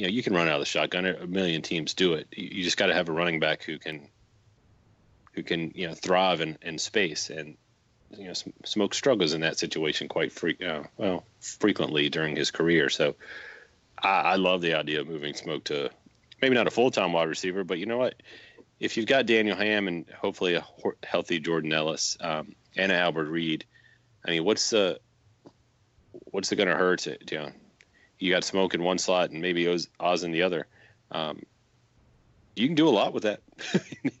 you know, you can run out of the shotgun. A million teams do it. You just got to have a running back who can who can you know thrive in, in space and you know smoke struggles in that situation quite fre- uh, well frequently during his career so I, I love the idea of moving smoke to maybe not a full-time wide receiver but you know what if you've got daniel hamm and hopefully a healthy jordan ellis um, and albert reid i mean what's the what's it going to hurt to, you know you got smoke in one slot and maybe oz, oz in the other um, you can do a lot with that <laughs>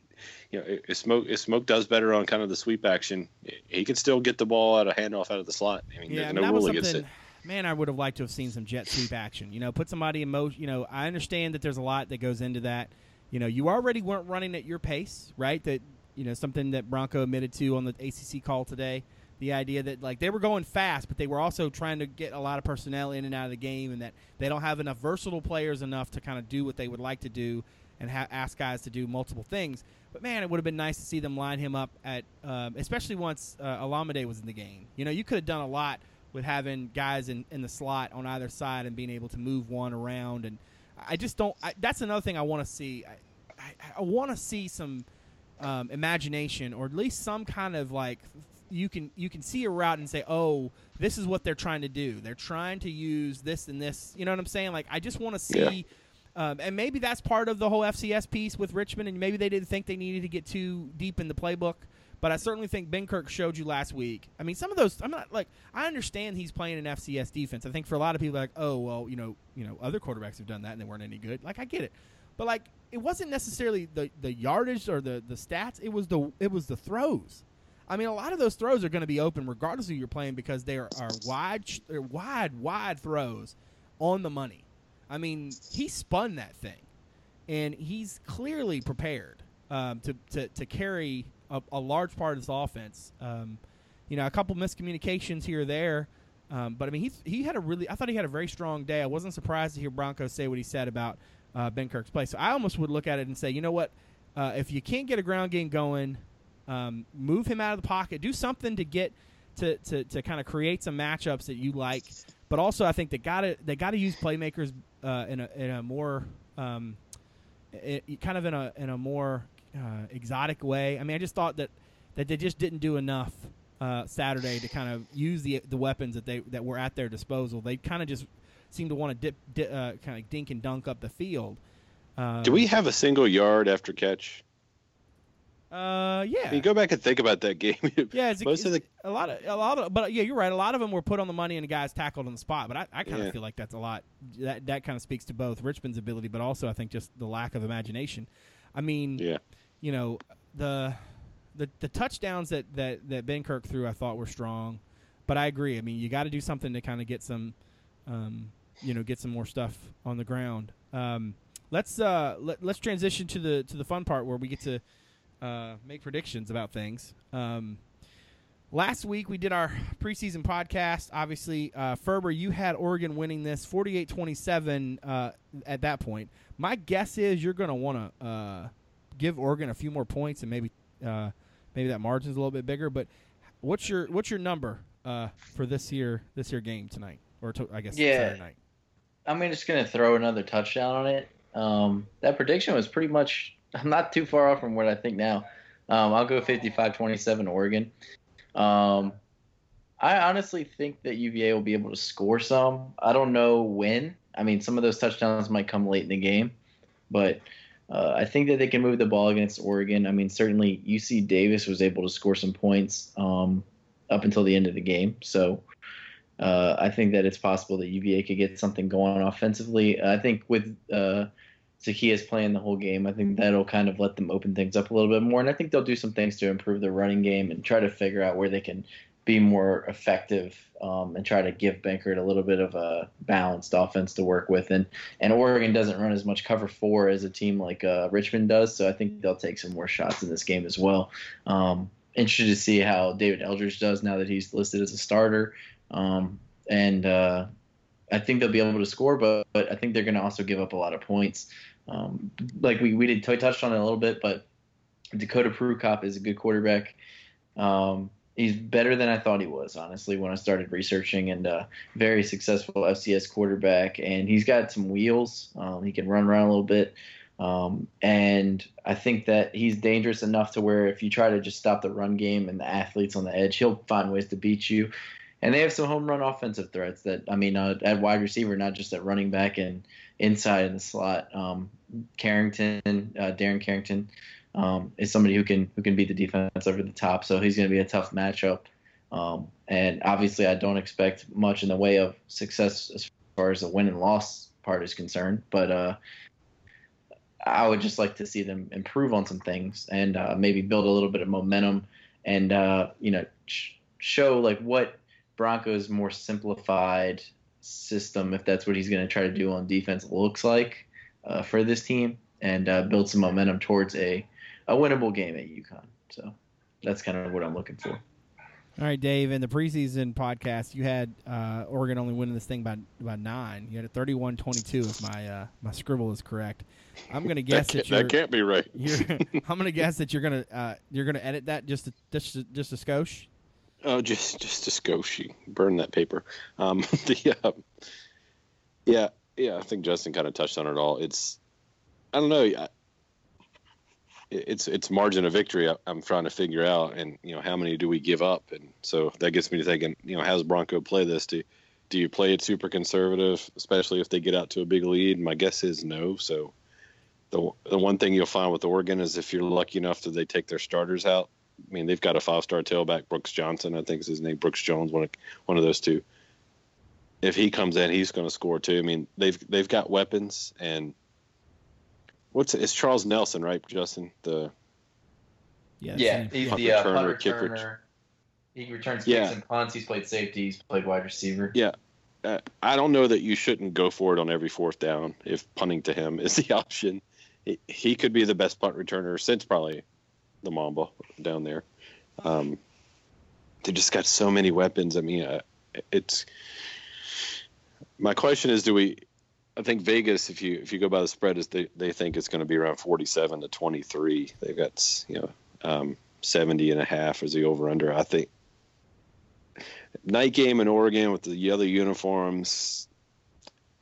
you know, if Smoke if Smoke does better on kind of the sweep action, he can still get the ball out of handoff out of the slot. I mean, Yeah, there's no rule against it. Man, I would have liked to have seen some jet sweep action. You know, put somebody in motion. You know, I understand that there's a lot that goes into that. You know, you already weren't running at your pace, right? That you know something that Bronco admitted to on the ACC call today. The idea that like they were going fast, but they were also trying to get a lot of personnel in and out of the game, and that they don't have enough versatile players enough to kind of do what they would like to do and ha- ask guys to do multiple things. But man, it would have been nice to see them line him up at, um, especially once uh, Olamide was in the game. You know, you could have done a lot with having guys in, in the slot on either side and being able to move one around. And I just don't. I, that's another thing I want to see. I, I, I want to see some um, imagination, or at least some kind of like you can you can see a route and say, oh, this is what they're trying to do. They're trying to use this and this. You know what I'm saying? Like I just want to see. Yeah. Um, and maybe that's part of the whole FCS piece with Richmond, and maybe they didn't think they needed to get too deep in the playbook. But I certainly think Benkert showed you last week. I mean, some of those. I'm not like I understand he's playing an FCS defense. I think for a lot of people, like, oh well, you know, you know, other quarterbacks have done that and they weren't any good. Like I get it, but like it wasn't necessarily the the yardage or the the stats. It was the it was the throws. I mean, a lot of those throws are going to be open regardless of who you're playing because they are, are wide, they're wide, wide throws on the money. I mean, he spun that thing, and he's clearly prepared um, to, to to carry a, a large part of this offense. Um, you know, a couple miscommunications here or there, um, but I mean, he he had a really. I thought he had a very strong day. I wasn't surprised to hear Bronco say what he said about uh, Benkert's play. So I almost would look at it and say, you know what, uh, if you can't get a ground game going, um, move him out of the pocket. Do something to get to to, to kind of create some matchups that you like. But also, I think they got to they got to use playmakers uh, in a in a more um, i i- kind of in a in a more uh, exotic way. I mean, I just thought that that they just didn't do enough uh, Saturday to kind of use the the weapons that they that were at their disposal. They kind of just seemed to want to dip, di uh, kind of dink and dunk up the field. Um, Do we have a single yard after catch? Uh, yeah. Mean, go back and think about that game. <laughs> Yeah, it's, most of the a lot of a lot of, but yeah, you're right. A lot of them were put on the money and the guys tackled on the spot. But I, I kind of Yeah. feel like that's a lot. That that kind of speaks to both Richmond's ability, but also I think just the lack of imagination. I mean, yeah, you know, the the the touchdowns that that that Benkert threw, I thought were strong. But I agree. I mean, you got to do something to kind of get some, um, you know, get some more stuff on the ground. Um, let's uh, let, let's transition to the to the fun part where we get to uh, make predictions about things. Um, last week we did our preseason podcast. Obviously, uh, Ferber, you had Oregon winning this 48-27 uh, at that point. My guess is you're going to want to uh, give Oregon a few more points and maybe uh, maybe that margin's a little bit bigger. But what's your what's your number uh, for this year this year game tonight or to, I guess Yeah. Saturday night? I'm just gonna throw another touchdown on it. Um, that prediction was pretty much. I'm not too far off from what I think now. Um, I'll go 55-27 Oregon. Um, I honestly think that UVA will be able to score some. I don't know when. I mean, some of those touchdowns might come late in the game, but uh, I think that they can move the ball against Oregon. I mean, certainly UC Davis was able to score some points um, up until the end of the game, so uh, I think that it's possible that UVA could get something going offensively. I think with uh, Zaccheaus playing the whole game, I think that'll kind of let them open things up a little bit more, and I think they'll do some things to improve their running game and try to figure out where they can be more effective um, and try to give Benkert a little bit of a balanced offense to work with. And and Oregon doesn't run as much cover four as a team like uh, Richmond does, so I think they'll take some more shots in this game as well. Um, interested to see how David Eldridge does now that he's listed as a starter, um, and uh, I think they'll be able to score, but but I think they're going to also give up a lot of points. Um, like we we did touched on it a little bit, but Dakota Prukop is a good quarterback. Um, he's better than I thought he was, honestly, when I started researching. And uh, very successful FCS quarterback, and he's got some wheels. Um, he can run around a little bit, um, and I think that he's dangerous enough to where if you try to just stop the run game and the athletes on the edge, he'll find ways to beat you. And they have some home run offensive threats that I mean uh, at wide receiver, not just at running back and inside in the slot. Um, Carrington, uh, Darren Carrington um, is somebody who can who can beat the defense over the top. So he's going to be a tough matchup. Um, and obviously, I don't expect much in the way of success as far as the win and loss part is concerned. But uh, I would just like to see them improve on some things and uh, maybe build a little bit of momentum and uh, you know sh- show like what Broncos more simplified system, if that's what he's going to try to do on defense, looks like uh, for this team and uh, build some momentum towards a a winnable game at UConn. So that's kind of what I'm looking for. All right, Dave. In the preseason podcast, you had uh, Oregon only winning this thing by by nine. You had a 31-22, if my uh, my scribble is correct. I'm going <laughs> to guess that, that, can't, you're. that can't be right. you're <laughs> I'm going to guess that you're going to uh, you're going to edit that just a, just a, just a skosh. Oh, just just a skosh. Burn that paper. Um, <laughs> the uh, yeah yeah. I think Justin kind of touched on it all. It's I don't know. I, it's it's margin of victory I'm trying to figure out, and you know how many do we give up, and so that gets me to thinking, you know, how's Bronco play this? Do do you play it super conservative, especially if they get out to a big lead? My guess is no. So the the one thing you'll find with Oregon is if you're lucky enough that they take their starters out. I mean, they've got a five star tailback, Brooks Johnson, I think is his name, Brooks Jones, one of, one of those two. If he comes in, he's going to score too. I mean, they've they've got weapons and What's it? It's Charles Nelson, right, Justin? The Yeah, Yeah, he's Punt the uh, returner, punt kick returner. He returns Yeah. kicks and punts. He's played safety. He's played wide receiver. Yeah. uh, I don't know that you shouldn't go for it on every fourth down if punting to him is the <laughs> option. He, he could be the best punt returner since probably the Mamba down there. Um, they just got so many weapons. I mean, uh, it's my question is, do we? I think Vegas, if you if you go by the spread, is they, they think it's going to be around 47 to 23. They've got you know um, 70 and a half as the over under. I think night game in Oregon with the yellow uniforms.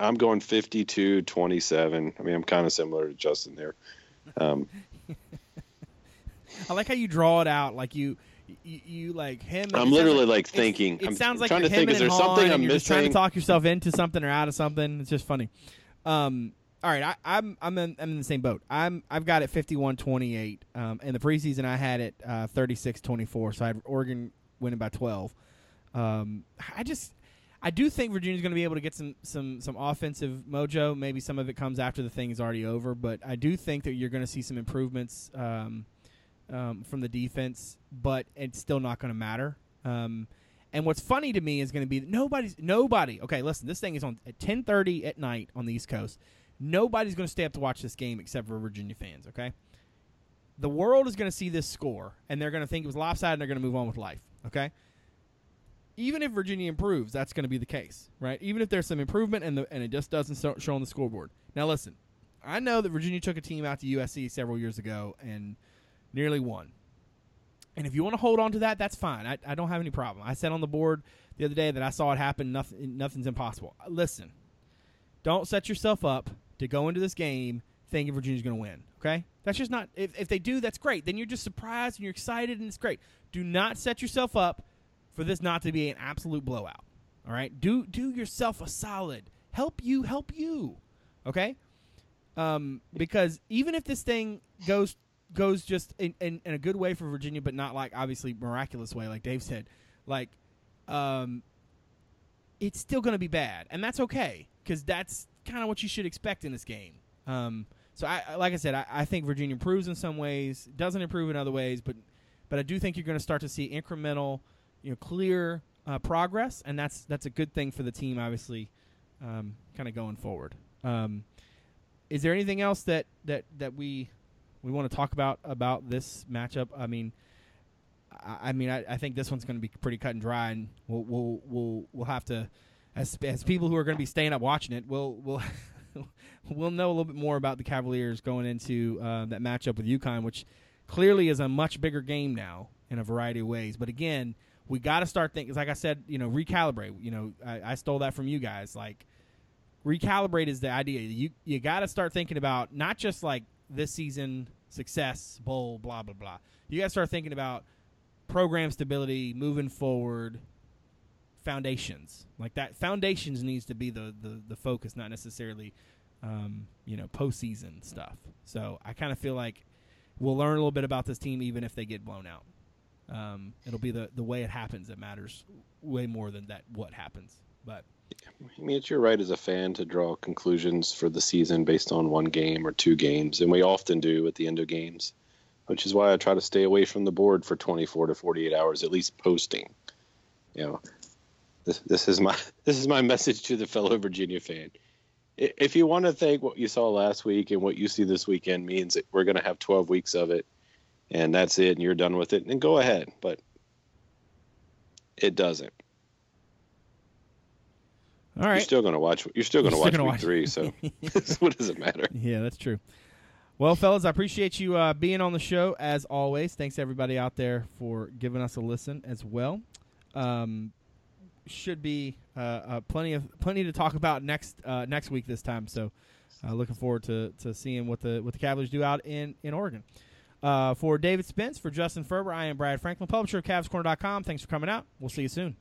I'm going 52 27. I mean, I'm kind of similar to Justin there. Um, <laughs> I like how you draw it out, like you. You, you like him. I'm literally like- like thinking. It I'm sounds like trying to think. Is there something I'm and trying to talk yourself into something or out of something. It's just funny. Um, all right, I, I'm I'm in, I'm in the same boat. I'm I've got it 51-28. Um, in the preseason I had it uh, 36-24. So I had Oregon winning by 12. Um, I just I do think Virginia's going to be able to get some some some offensive mojo. Maybe some of it comes after the thing is already over, but I do think that you're going to see some improvements um, um, from the defense. But it's still not going to matter. Um, and what's funny to me is going to be nobody's nobody. Okay, listen, this thing is on at 10:30 at night on the East Coast. Nobody's going to stay up to watch this game except for Virginia fans. Okay, the world is going to see this score and they're going to think it was lopsided and they're going to move on with life. Okay even if Virginia improves, that's going to be the case, right? Even if there's some improvement and the and it just doesn't show on the scoreboard. Now, listen, I know that Virginia took a team out to USC several years ago and nearly won. And if you want to hold on to that, that's fine. I, I don't have any problem. I said on the board the other day that I saw it happen. Nothing, nothing's impossible. Listen, don't set yourself up to go into this game thinking Virginia's going to win. Okay, that's just not. If, if they do, that's great. Then you're just surprised and you're excited and it's great. Do not set yourself up for this not to be an absolute blowout. All right, do do yourself a solid. Help you, help you. Okay, um, because even if this thing goes goes just in, in, in a good way for Virginia, but not like obviously miraculous way, like Dave said, like um, it's still going to be bad, and that's okay because that's kind of what you should expect in this game. Um, so I, like I said, I, I think Virginia improves in some ways, doesn't improve in other ways, but but I do think you're going to start to see incremental, you know, clear uh, progress, and that's that's a good thing for the team, obviously, um, kind of going forward. Um, is there anything else that that that we we want to talk about about this matchup? I mean, I, I mean, I, I think this one's going to be pretty cut and dry, and we'll we'll we'll we'll have to, as as people who are going to be staying up watching it, we'll we'll <laughs> we'll know a little bit more about the Cavaliers going into uh, that matchup with UConn, which clearly is a much bigger game now in a variety of ways. But again, we got to start thinking. Like I said, you know, recalibrate. You know, I, I stole that from you guys. Like recalibrate is the idea. You you got to start thinking about not just like this season success bowl blah blah blah. You to start thinking about program stability moving forward. Foundations like that. Foundations needs to be the the, the focus, not necessarily um, you know postseason stuff. So I kind of feel like we'll learn a little bit about this team even if they get blown out. Um, it'll be the the way it happens that matters way more than that what happens. But I mean, it's your right as a fan to draw conclusions for the season based on one game or two games, and we often do at the end of games, which is why I try to stay away from the board for 24 to 48 hours, at least posting. You know, this this is my <laughs> this is my message to the fellow Virginia fan. If you want to think what you saw last week and what you see this weekend means that we're going to have 12 weeks of it, and that's it, and you're done with it, then go ahead. But it doesn't. All You're still going to watch. You're still going to watch week gonna three. So <laughs> what does it matter? <laughs> yeah, that's true. Well, fellas, I appreciate you uh, being on the show as always. Thanks everybody out there for giving us a listen as well. Um, should be uh, uh, plenty of plenty to talk about next uh, next week this time. So, uh, looking forward to, to seeing what the what the Cavaliers do out in in Oregon. Uh, for David Spence, for Justin Ferber, I am Brad Franklin, publisher of CavsCorner.com. Thanks for coming out. We'll see you soon.